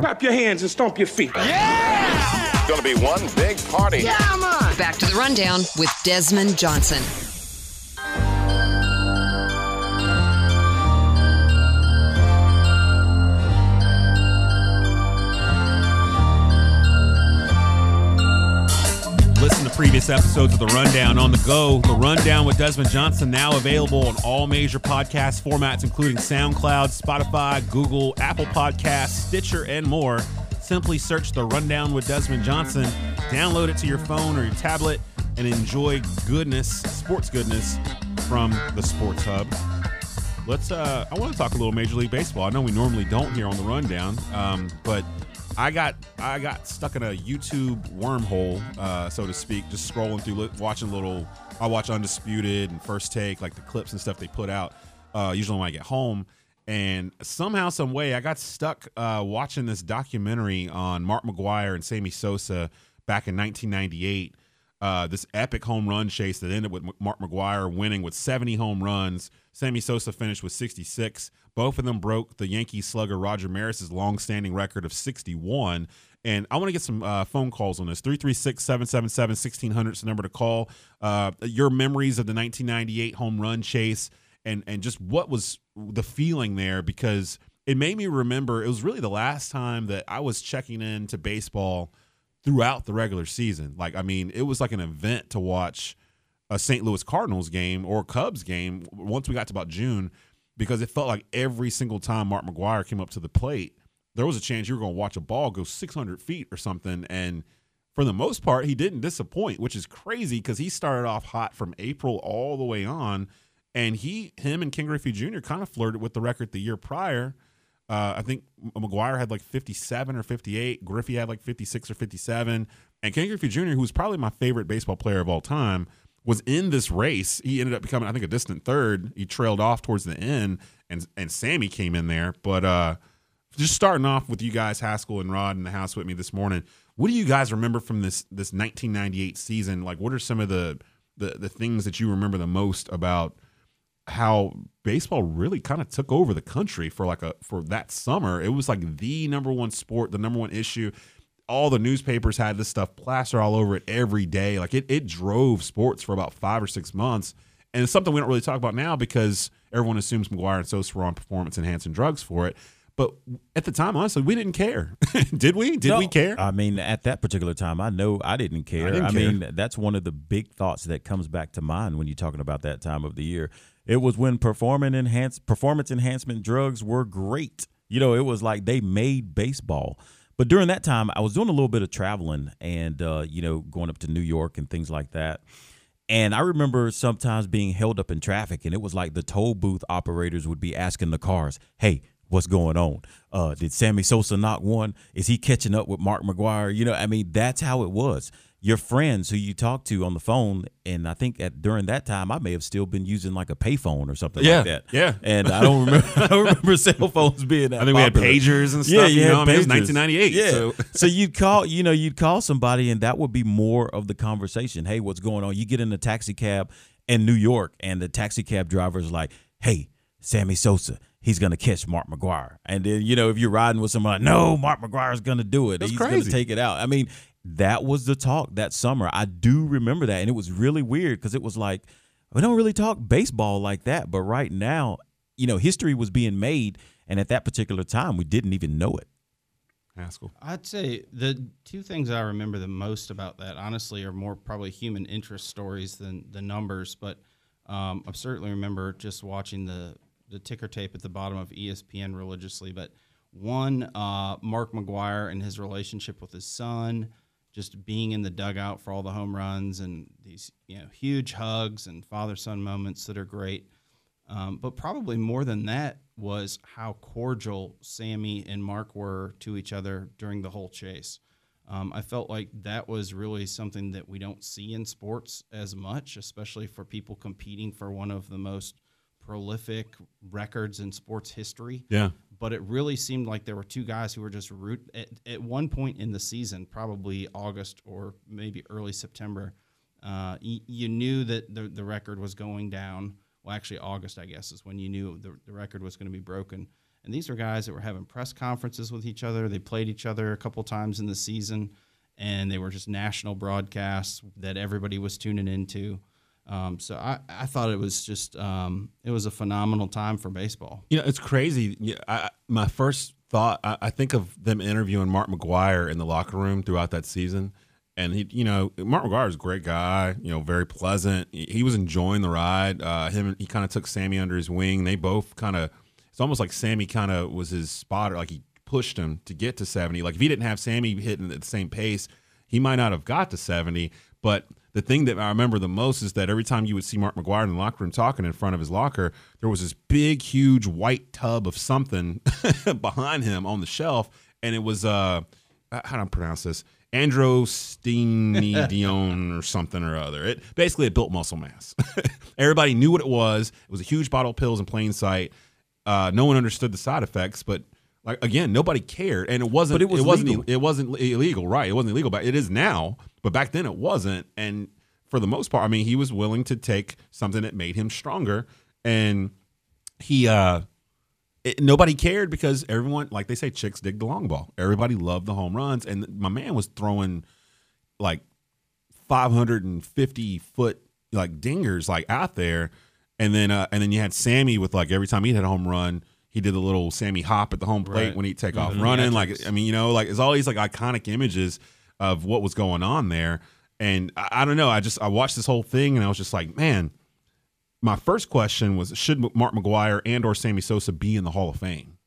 Clap your hands and stomp your feet. Yeah! It's going to be one big party. Back to the rundown with Desmond Johnson. Previous episodes of The Rundown on the go. The Rundown with Desmond Johnson now available on all major podcast formats, including SoundCloud, Spotify, Google, Apple Podcasts, Stitcher, and more. Simply search The Rundown with Desmond Johnson, download it to your phone or your tablet, and enjoy goodness, sports goodness from the Sports Hub. Let's. Uh, I want to talk a little Major League Baseball. I know we normally don't here on the Rundown, um, but I got I got stuck in a YouTube wormhole, uh, so to speak, just scrolling through, watching little. I watch Undisputed and First Take, like the clips and stuff they put out. Uh, usually when I get home, and somehow, some way, I got stuck uh, watching this documentary on Mark McGwire and Sammy Sosa back in 1998. Uh, this epic home run chase that ended with Mark McGwire winning with 70 home runs. Sammy Sosa finished with 66. Both of them broke the Yankee slugger Roger Maris's long-standing record of 61. And I want to get some uh, phone calls on this. 336-777-1600 is the number to call. Uh, your memories of the 1998 home run chase and and just what was the feeling there because it made me remember it was really the last time that I was checking into baseball throughout the regular season. Like, I mean, it was like an event to watch a St. Louis Cardinals game or Cubs game once we got to about June because it felt like every single time Mark McGwire came up to the plate, there was a chance you were going to watch a ball go 600 feet or something. And for the most part, he didn't disappoint, which is crazy because he started off hot from April all the way on. And he, him, and Ken Griffey Jr. kind of flirted with the record the year prior. Uh, I think McGwire had like 57 or 58. Griffey had like 56 or 57. And Ken Griffey Jr., who was probably my favorite baseball player of all time, was in this race. He ended up becoming, I think, a distant third. He trailed off towards the end, and and Sammy came in there. But uh, just starting off with you guys, Haskell and Rod in the house with me this morning. What do you guys remember from this this 1998 season? Like, what are some of the the, the things that you remember the most about how baseball really kind of took over the country for like a for that summer. It was like the number one sport, the number one issue. All the newspapers had this stuff plastered all over it every day. Like it it drove sports for about five or six months. And it's something we don't really talk about now because everyone assumes McGwire and Sosa were on performance enhancing drugs for it. But at the time, honestly, we didn't care. Did we? Did No, we care? I mean, at that particular time, I know I didn't care. I, didn't care. mean, that's one of the big thoughts that comes back to mind when you're talking about that time of the year. It was when performance enhance performance enhancement drugs were great. You know, it was like they made baseball. But during that time, I was doing a little bit of traveling and uh, you know, going up to New York and things like that. And I remember sometimes being held up in traffic, and it was like the toll booth operators would be asking the cars, "Hey, what's going on? Uh, did Sammy Sosa knock one? Is he catching up with Mark McGwire? You know, I mean, that's how it was. Your friends who you talk to on the phone, and I think at during that time, I may have still been using like a payphone or something Yeah, like that. yeah. And I don't remember, I don't remember cell phones being that. I think we had pagers and stuff. Yeah, you yeah, know, I mean, it was 1998. Yeah. So. So you'd call, you know, you'd call somebody, and that would be more of the conversation. Hey, what's going on? You get in a taxi cab in New York, and the taxi cab driver's like, "Hey, Sammy Sosa." He's gonna catch Mark McGwire, and then you know if you're riding with somebody, no, Mark McGwire's gonna do it. That's He's crazy. gonna take it out. I mean, that was the talk that summer. I do remember that, and it was really weird because it was like we don't really talk baseball like that. But right now, you know, history was being made, and at that particular time, we didn't even know it. Haskell. I'd say the two things I remember the most about that, honestly, are more probably human interest stories than the numbers. But um, I certainly remember just watching the the ticker tape at the bottom of ESPN religiously. But one, uh, Mark McGwire and his relationship with his son, just being in the dugout for all the home runs and these you know huge hugs and father son moments that are great. Um, but probably more than that was how cordial Sammy and Mark were to each other during the whole chase. Um, I felt like that was really something that we don't see in sports as much, especially for people competing for one of the most prolific records in sports history. Yeah. But it really seemed like there were two guys who were just root at, at one point in the season, probably August or maybe early September. Uh, y- you knew that the, the record was going down. Well, actually, August, I guess, is when you knew the, the record was going to be broken. And these are guys that were having press conferences with each other. They played each other a couple times in the season, and they were just national broadcasts that everybody was tuning into. Um, so I, I thought it was just um, it was a phenomenal time for baseball. You know, it's crazy. Yeah, I, my first thought, I, I think of them interviewing Mark McGwire in the locker room throughout that season. And he, you know, Mark McGwire is a great guy. You know, very pleasant. He, he was enjoying the ride. Uh, him, he kind of took Sammy under his wing. They both kind of. It's almost like Sammy kind of was his spotter. Like he pushed him to get to seventy. Like if he didn't have Sammy hitting at the same pace, he might not have got to seventy. But the thing that I remember the most is that every time you would see Mark McGwire in the locker room talking in front of his locker, there was this big, huge white tub of something behind him on the shelf, and it was uh, how do I pronounce this? Androstenedione or something or other. It basically it built muscle mass. Everybody knew what it was. It was a huge bottle of pills in plain sight. Uh, no one understood the side effects, but like again, nobody cared, and it wasn't. But it was wasn't. legal. It wasn't illegal, right? It wasn't illegal, but it is now. But back then, it wasn't. And for the most part, I mean, he was willing to take something that made him stronger, and he. uh it, nobody cared because everyone, like they say, chicks dig the long ball. Everybody loved the home runs, and my man was throwing like 550 foot like dingers like out there, and then uh, and then you had Sammy with like every time he hit a home run, he did a little Sammy hop at the home plate Right. when he'd take off Mhm. running. Like I mean, you know, like it's all these like iconic images of what was going on there, and I, I don't know. I just I watched this whole thing and I was just like, man. My first question was: Should Mark McGwire and or Sammy Sosa be in the Hall of Fame?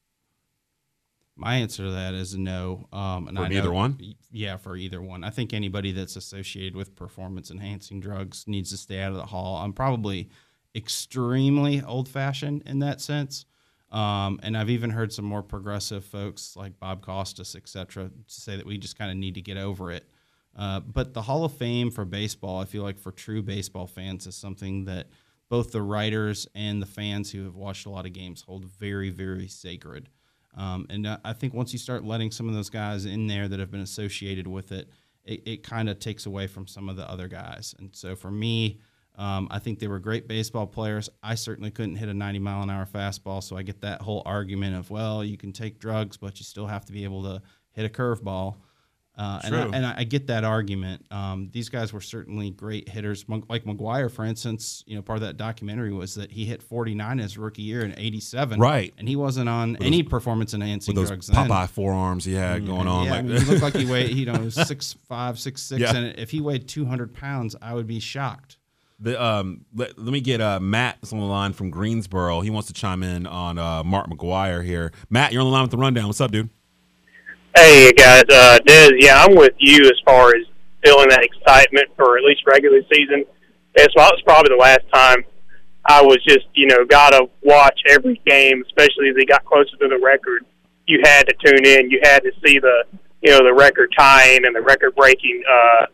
My answer to that is no. Um, and For I neither know- one? Yeah, for either one. I think anybody that's associated with performance enhancing drugs needs to stay out of the hall. I'm probably extremely old fashioned in that sense. Um, and I've even heard some more progressive folks like Bob Costas, et cetera, say that we just kind of need to get over it. Uh, but the Hall of Fame for baseball, I feel like for true baseball fans, is something that both the writers and the fans who have watched a lot of games hold very, very sacred. Um, and uh, I think once you start letting some of those guys in there that have been associated with it, it, it kind of takes away from some of the other guys. And so for me, um, I think they were great baseball players. I certainly couldn't hit a 90 mile an hour fastball, so I get that whole argument of well, you can take drugs, but you still have to be able to hit a curveball. Uh, and, I, and I get that argument. Um, these guys were certainly great hitters. Like McGwire, for instance, you know, part of that documentary was that he hit 49 his rookie year in '87, Right. And he wasn't on any performance enhancing With those drugs. then. Popeye forearms he had going on, Yeah, like I mean, he looked like he weighed, you know, six five, six six, Yeah. and if he weighed 200 pounds, I would be shocked. The um, let, let me get uh Matt on the line from Greensboro. He wants to chime in on uh Mark McGwire here. Matt, you're on the line with the rundown. What's up, dude? Hey guys, uh, Des, yeah, I'm with you as far as feeling that excitement for at least regular season. That's well, was probably the last time I was just, you know, gotta watch every game, especially as he got closer to the record. You had to tune in. You had to see the, you know, the record tying and the record breaking uh,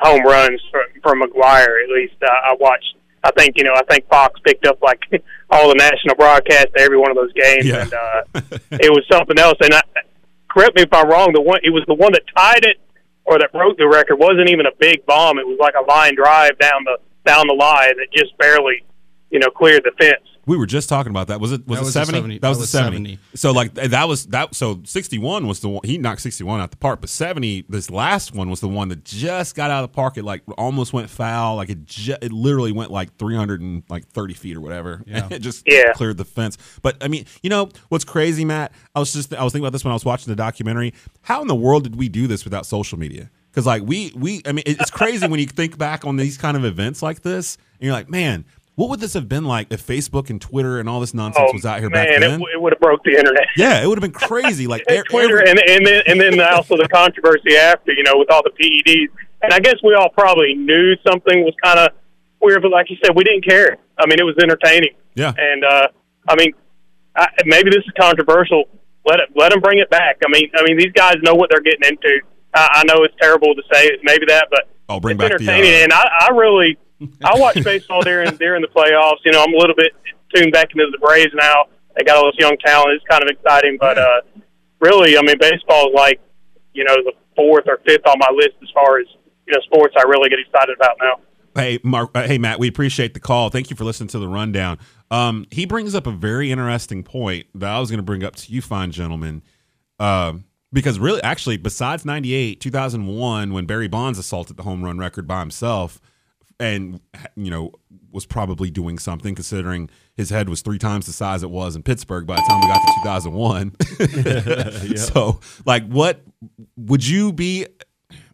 home runs from, from McGwire. At least uh, I watched. I think you know. I think Fox picked up like all the national broadcasts to every one of those games, Yeah. and uh, it was something else. And I, correct me if I'm wrong. The one it was the one that tied it or that broke the record wasn't even a big bomb. It was like a line drive down the down the line that just barely, you know, cleared the fence. We were just talking about that. Was it was That it was the 70? 70. That was That the was 70. 70. So like eh, that was that so 61 was the one he knocked 61 out the park, but 70 this last one was the one that just got out of the park. It like almost went foul. Like it ju- it literally went like 300 and like 30 feet or whatever. Yeah. it just Yeah. cleared the fence. But I mean, you know what's crazy, Matt? I was just I was thinking about this when I was watching the documentary. How in the world did we do this without social media? Because like we we I mean it's crazy when you think back on these kind of events like this, and you're like, man. What would this have been like if Facebook and Twitter and all this nonsense was out here back Oh, then? it, it would have broke the internet. yeah, it would have been crazy. Like And Twitter every- and and then and then also the controversy after, you know, with all the PEDs. And I guess we all probably knew something was kind of weird, but like you said, we didn't care. I mean, it was entertaining. Yeah. And uh, I mean, I, maybe this is controversial. Let it let them bring it back. I mean, I mean, these guys know what they're getting into. I, I know it's terrible to say maybe that, but I'll bring it's back the, uh, and I, I really, I watch baseball during during the playoffs. You know, I'm a little bit tuned back into the Braves now. They got all this young talent. It's kind of exciting, but uh, really, I mean, baseball is like, you know, the fourth or fifth on my list as far as you know sports I really get excited about now. Hey, Mark. Uh, hey, Matt. We appreciate the call. Thank you for listening to the rundown. Um, he brings up a very interesting point that I was going to bring up to you, fine gentlemen. Um, because really, actually, besides 98, 2001, when Barry Bonds assaulted the home run record by himself and, you know, was probably doing something considering his head was three times the size it was in Pittsburgh by the time we got to 2001. So, like, what would you be?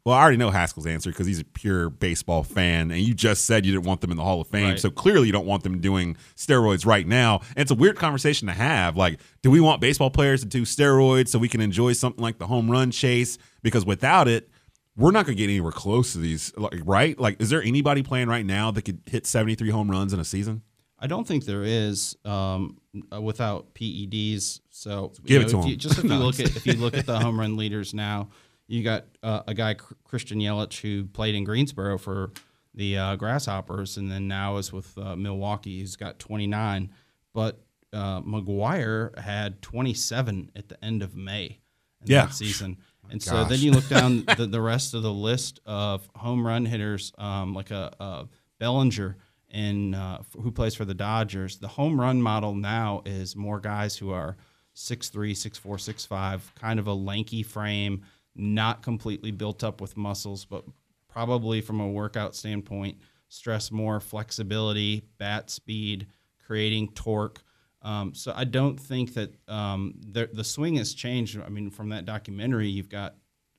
Well, I already know Haskell's answer because he's a pure baseball fan, and you just said you didn't want them in the Hall of Fame. Right. So clearly, you don't want them doing steroids right now. And it's a weird conversation to have. Like, do we want baseball players to do steroids so we can enjoy something like the home run chase? Because without it, we're not going to get anywhere close to these, like, right? Like, is there anybody playing right now that could hit 73 home runs in a season? I don't think there is um, uh, without PEDs. So Give it to 'em. you- just if you look at if you look at the home run leaders now, you got uh, a guy Christian Yelich who played in Greensboro for the uh, Grasshoppers, and then now is with uh, Milwaukee. He's got 29, but uh, McGwire had 27 at the end of May in Yeah. that season. And so then you look down the, the rest of the list of home run hitters, um, like a, a Bellinger in uh, who plays for the Dodgers. The home run model now is more guys who are 6'3", 6'4", 6'5", kind of a lanky frame, not completely built up with muscles, but probably from a workout standpoint, stress more flexibility, bat speed, creating torque. Um, so I don't think that um, the, the swing has changed. I mean, from that documentary, you've got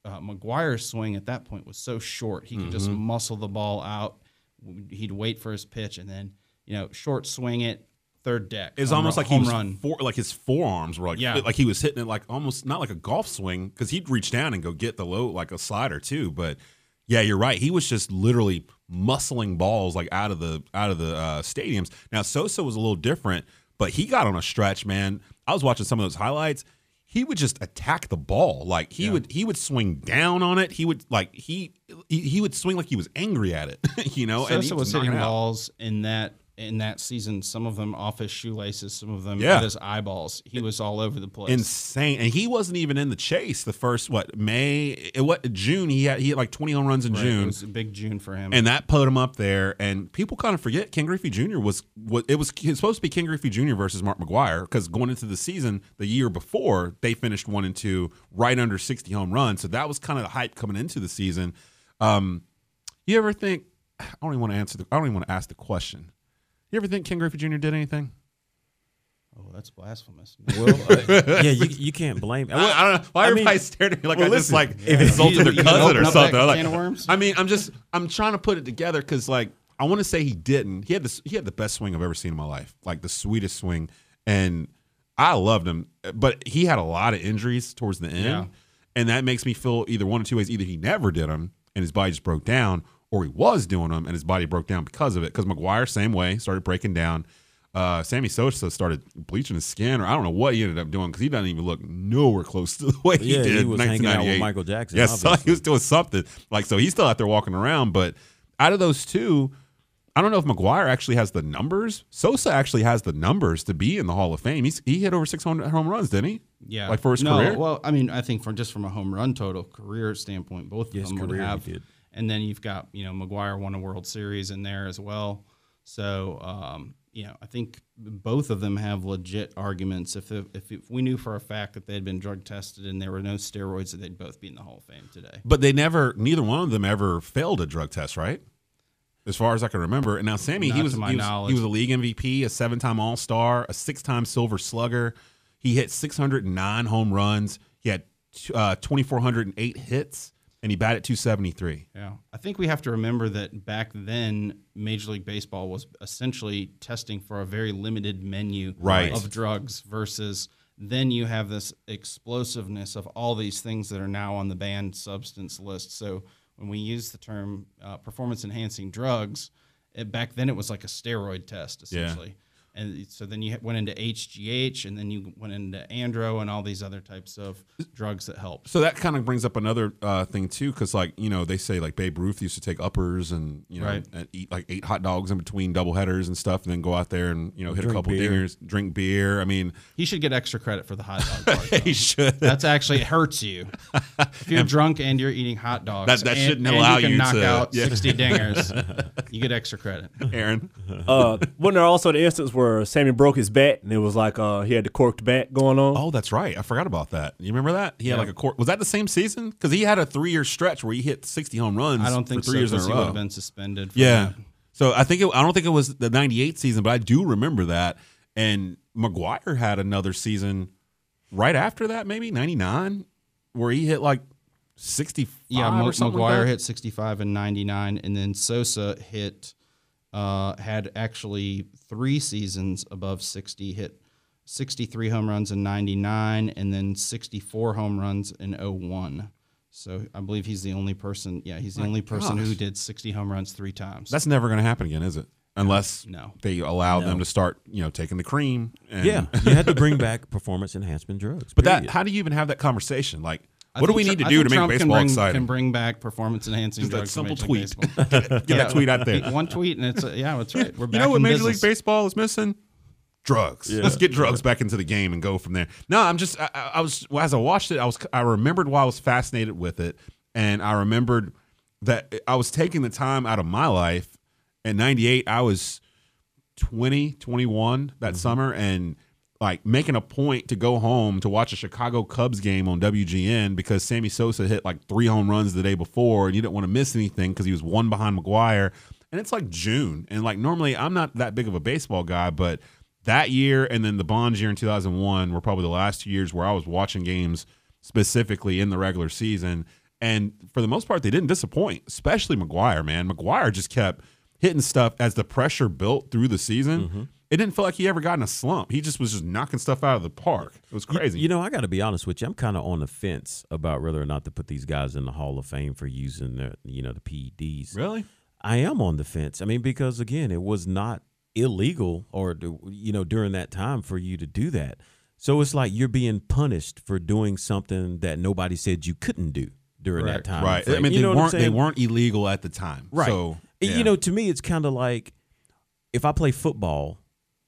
uh, McGwire's swing at that point was so short. He could just Mm-hmm. muscle the ball out. He'd wait for his pitch and then, you know, short swing it, third deck. It's almost run- like he was run. For, like his forearms were like Yeah. like he was hitting it like almost not like a golf swing because he'd reach down and go get the low like a slider too. But yeah, you're right. He was just literally muscling balls like out of the out of the uh, stadiums. Now Sosa was a little different, but he got on a stretch. Man, I was watching some of those highlights. He would just attack the ball. Like he would he would swing down on it. He would like he he, he would swing like he was angry at it. you know, and he was hitting balls in that in that season. Some of them off his shoelaces, some of them Yeah. at his eyeballs. He was all over the place. insane. And he wasn't even in the chase the first what May what June he had he had like 20 home runs in Right, June. It was a big June for him. and that put him up there, and people kind of forget Ken Griffey Jr. was what it was. It was supposed to be Ken Griffey Jr. versus Mark McGwire because going into the season the year before they finished one and two, right under sixty home runs. So that was kind of the hype coming into the season. Um, you ever think? I don't even want to answer. The, I don't even want to ask the question. You ever think Ken Griffey Jr. did anything? oh, that's blasphemous. Well, uh, yeah, you, you can't blame. I, I don't know why I mean- everybody's staring at me like well, I just like if it's- insulted You- their you cousin or something. I'm like, can of worms? I mean, I'm just I'm trying to put it together because like I want to say he didn't. He had this. He had the best swing I've ever seen in my life, like the sweetest swing, and I loved him. But he had a lot of injuries towards the end, Yeah. and that makes me feel either one or two ways: either he never did them and his body just broke down, or he was doing them and his body broke down because of it. Because McGwire, same way, started breaking down. Uh, Sammy Sosa started bleaching his skin, or I don't know what he ended up doing because he doesn't even look nowhere close to the way he Yeah, did. he in was hanging out with 1998. Michael Jackson, Yes, so obviously. he was doing something. Like so, he's still out there walking around. But out of those two, I don't know if McGwire actually has the numbers. Sosa actually has the numbers to be in the Hall of Fame. He's he hit over 600 home runs, didn't he? Yeah, like for his no, career. Well, I mean, I think from just from a home run total career standpoint, both Yes, of them would career he have. And then you've got you know McGwire won a World Series in there as well. So um, you know, I think both of them have legit arguments. If, if if we knew for a fact that they had been drug tested and there were no steroids, that they'd both be in the Hall of Fame today. But they never, neither one of them ever failed a drug test, right? As far as I can remember. And now Sammy, he was, he was he was a league MVP, a seven-time All-Star, a six-time Silver Slugger. He hit 609 home runs. He had uh, 2,408 hits, and he batted 273. Yeah, I think we have to remember that back then, Major League Baseball was essentially testing for a very limited menu Right. of drugs versus then you have this explosiveness of all these things that are now on the banned substance list. So when we use the term uh, performance enhancing drugs, it, back then it was like a steroid test essentially. Yeah. Essentially. And so then you went into HGH, and then you went into andro, and all these other types of drugs that help. So that kind of brings up another uh, thing too, because like you know they say like Babe Ruth used to take uppers and you know Right. and eat like eight hot dogs in between double headers and stuff, and then go out there and you know hit a couple beer. dingers, drink beer. I mean, He should get extra credit for the hot dog part. he should. That's actually it hurts you. If you're drunk and you're eating hot dogs, That- that and, shouldn't and allow you can you knock to- out yeah. sixty dingers. You get extra credit. Aaron. Uh, wasn't there also the instance where Sammy broke his bat and it was like uh, he had the corked bat going on? Oh, that's right. I forgot about that. You remember that? He had like a cork. Was that the same season? Because he had a three year stretch where he hit 60 home runs. I don't for think three so years in a because he would have been suspended. For Yeah. that. So I think it, I don't think it was the '98 season, but I do remember that. And McGwire had another season right after that, maybe '99, where he hit like 65 Yeah, or something McGwire like that. hit 65 and 99, and then Sosa hit uh, had actually three seasons above 60. Hit 63 home runs in 99, and then 64 home runs in 01. So I believe he's the only person. Yeah, he's the only person who did 60 home runs three times. That's never going to happen again, is it? Unless No. they allow them to start, you know, taking the cream. And, Yeah, you had to bring back performance enhancement drugs. But that, how do you even have that conversation? Like, I what do we need to do to make Trump baseball can bring, exciting? Can bring back performance enhancing Just that drugs. simple tweet. Major League Baseball. Get that tweet out there. One tweet and it's uh, yeah, that's right. We're You back know what in Major business. League Baseball is missing? Drugs. Let's get drugs back into the game and go from there. No, I'm just. I, I I was well, as I watched it, I was. I remembered why I was fascinated with it, and I remembered that I was taking the time out of my life. In '98, I was 20, 21 that summer, and like making a point to go home to watch a Chicago Cubs game on WGN because Sammy Sosa hit like three home runs the day before, and you didn't want to miss anything because he was one behind McGwire. And it's like June, and like normally I'm not that big of a baseball guy, but that year and then the Bonds year in 2001 were probably the last two years where I was watching games specifically in the regular season. And for the most part, they didn't disappoint, especially McGwire, man. McGwire just kept hitting stuff as the pressure built through the season. Mm-hmm. It didn't feel like he ever got in a slump. He just was just knocking stuff out of the park. It was crazy. You know, I got to be honest with you. I'm kind of on the fence about whether or not to put these guys in the Hall of Fame for using their, you know, the PEDs. really? I am on the fence. I mean, because again, it was not illegal or you know during that time for you to do that. So it's like you're being punished for doing something that nobody said you couldn't do during that time. Right. frame. I mean, You they know what I'm weren't they weren't illegal at the time. Right. So yeah. You know, to me, it's kind of like if I play football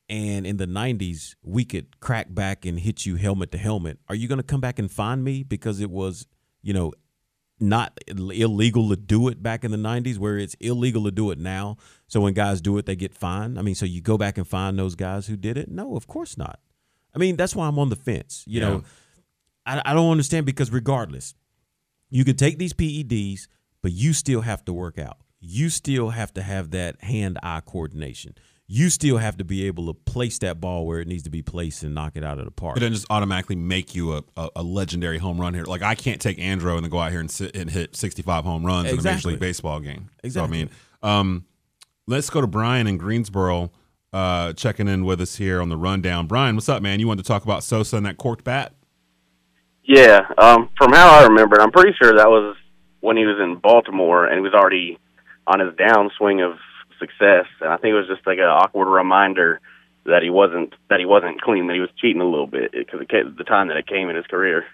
and in the 90s we could crack back and hit you helmet to helmet, are you going to come back and find me because it was, you know, not illegal to do it back in the 90s where it's illegal to do it now. So when guys do it, they get fined. I mean, so you go back and find those guys who did it? No, of course not. I mean, that's why I'm on the fence. You Yeah. know, I, I don't understand because regardless, you can take these PEDs, but you still have to work out. You still have to have that hand eye coordination. You still have to be able to place that ball where it needs to be placed and knock it out of the park. It doesn't just automatically make you a, a, a legendary home run hitter. Like I can't take Andro and then go out here and sit and hit 65 home runs in a Major League Baseball game. Exactly. So, I mean, um, let's go to Brian in Greensboro, uh, checking in with us here on the rundown. Brian, what's up, man? You wanted to talk about Sosa and that corked bat? Yeah, um, from how I remember, I'm pretty sure that was when he was in Baltimore and he was already on his downswing of success, and I think it was just like an awkward reminder that he wasn't that he wasn't clean, that he was cheating a little bit because the time that it came in his career.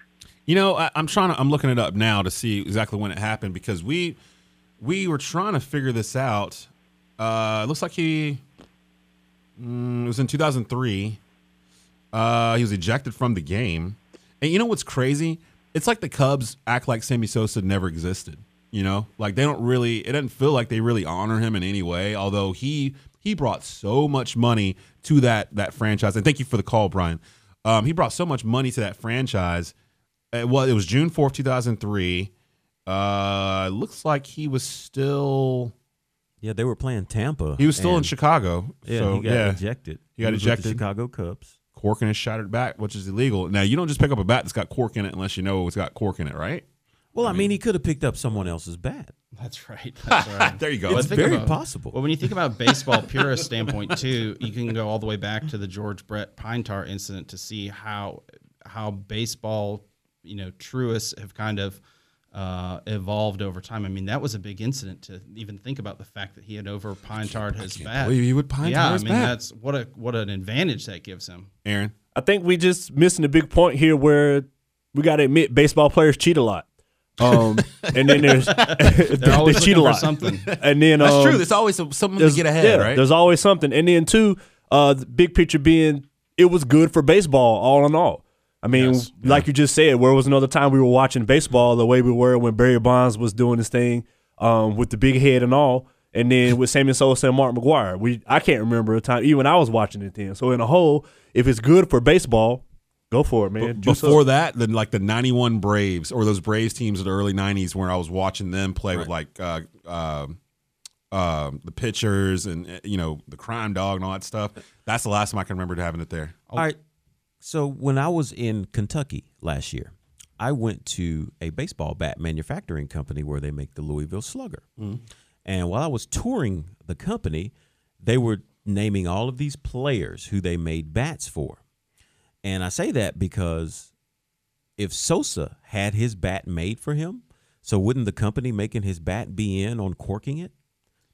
You know, I, I'm trying to. I'm looking it up now to see exactly when it happened because we we were trying to figure this out. Uh, it looks like he mm, it was in 2003. Uh, he was ejected from the game, and you know what's crazy? It's like the Cubs act like Sammy Sosa never existed. You know, like they don't really. It doesn't feel like they really honor him in any way. Although he he brought so much money to that that franchise. And thank you for the call, Brian. Um, he brought so much money to that franchise. It was it was June fourth, two thousand three. Uh, looks like he was still yeah, they were playing Tampa. he was still in Chicago. Yeah, so he got yeah, ejected. He got with ejected. The Chicago Cubs. cork in his shattered back, which is illegal. Now you don't just pick up a bat that's got cork in it unless you know it's got cork in it, right? Well, I mean, he could have picked up someone else's bat. That's right. That's right. There you go. Well, It's think very about- possible. Well, when you think about baseball purist standpoint too, you can go all the way back to the George Brett Pine Tar incident to see how how baseball, you know, truists have kind of uh, evolved over time. I mean, that was a big incident to even think about the fact that he had over pine tarred his bat. believe he would pine yeah, tar I mean, bat. that's what a what an advantage that gives him. Aaron. I think we just missing a big point here where we got to admit baseball players cheat a lot. Um, and then there's they, always cheat a lot. something. And then That's um, true. There's always something to get ahead, yeah, right? There's always something. And then two, uh, the big picture being it was good for baseball all in all. I mean, Yes. like you just said, where was another time we were watching baseball the way we were when Barry Bonds was doing his thing um, with the big head and all. And then with Sammy Sosa and Mark McGwire, we I can't remember a time even I was watching it then. So in a whole, if it's good for baseball, go for it, man. Juice Before up. that, then like the '91 Braves or those Braves teams of the early '90s, where I was watching them play with like uh, uh, uh, the pitchers and uh, you know the crime dog and all that stuff. That's the last time I can remember having it there. All right. So when I was in Kentucky last year, I went to a baseball bat manufacturing company where they make the Louisville Slugger. And while I was touring the company, they were naming all of these players who they made bats for. And I say that because if Sosa had his bat made for him, so wouldn't the company making his bat be in on corking it?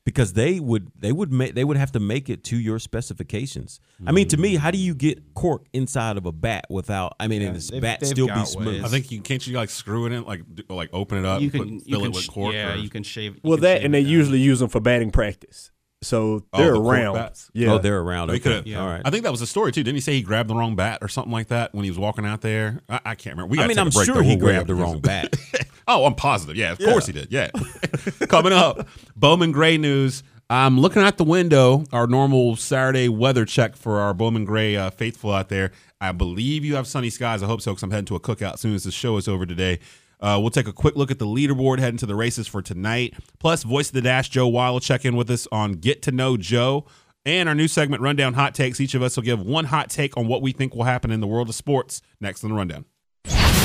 Because they would they would make they would have to make it to your specifications. I mean, to me, how do you get cork inside of a bat without? I mean, and this they've- bat they've still be smooth. ways. I think you can't you like screw it in like do- like open it up, you put, can fill you it can with sh- cork. yeah or- you can shave. you well can that shave and it they down. usually use them for batting practice. So Oh, they're the around. Yeah. Oh, they're around. They Okay. could've- All right. I think that was a story too. Didn't he say he grabbed the wrong bat or something like that when he was walking out there? I, I can't remember. We I mean, take a I'm break, sure though. he We're grabbed the wrong bat. oh, I'm positive. Yeah, of course he did. Yeah. Coming up, Bowman Gray news. I'm looking out the window. Our normal Saturday weather check for our Bowman Gray uh, faithful out there. I believe you have sunny skies. I hope so because I'm heading to a cookout as soon as the show is over today. Uh, we'll take a quick look at the leaderboard heading to the races for tonight. Plus, voice of the dash Joe will check in with us on Get to Know Joe. And our new segment, Rundown Hot Takes. Each of us will give one hot take on what we think will happen in the world of sports next on the Rundown.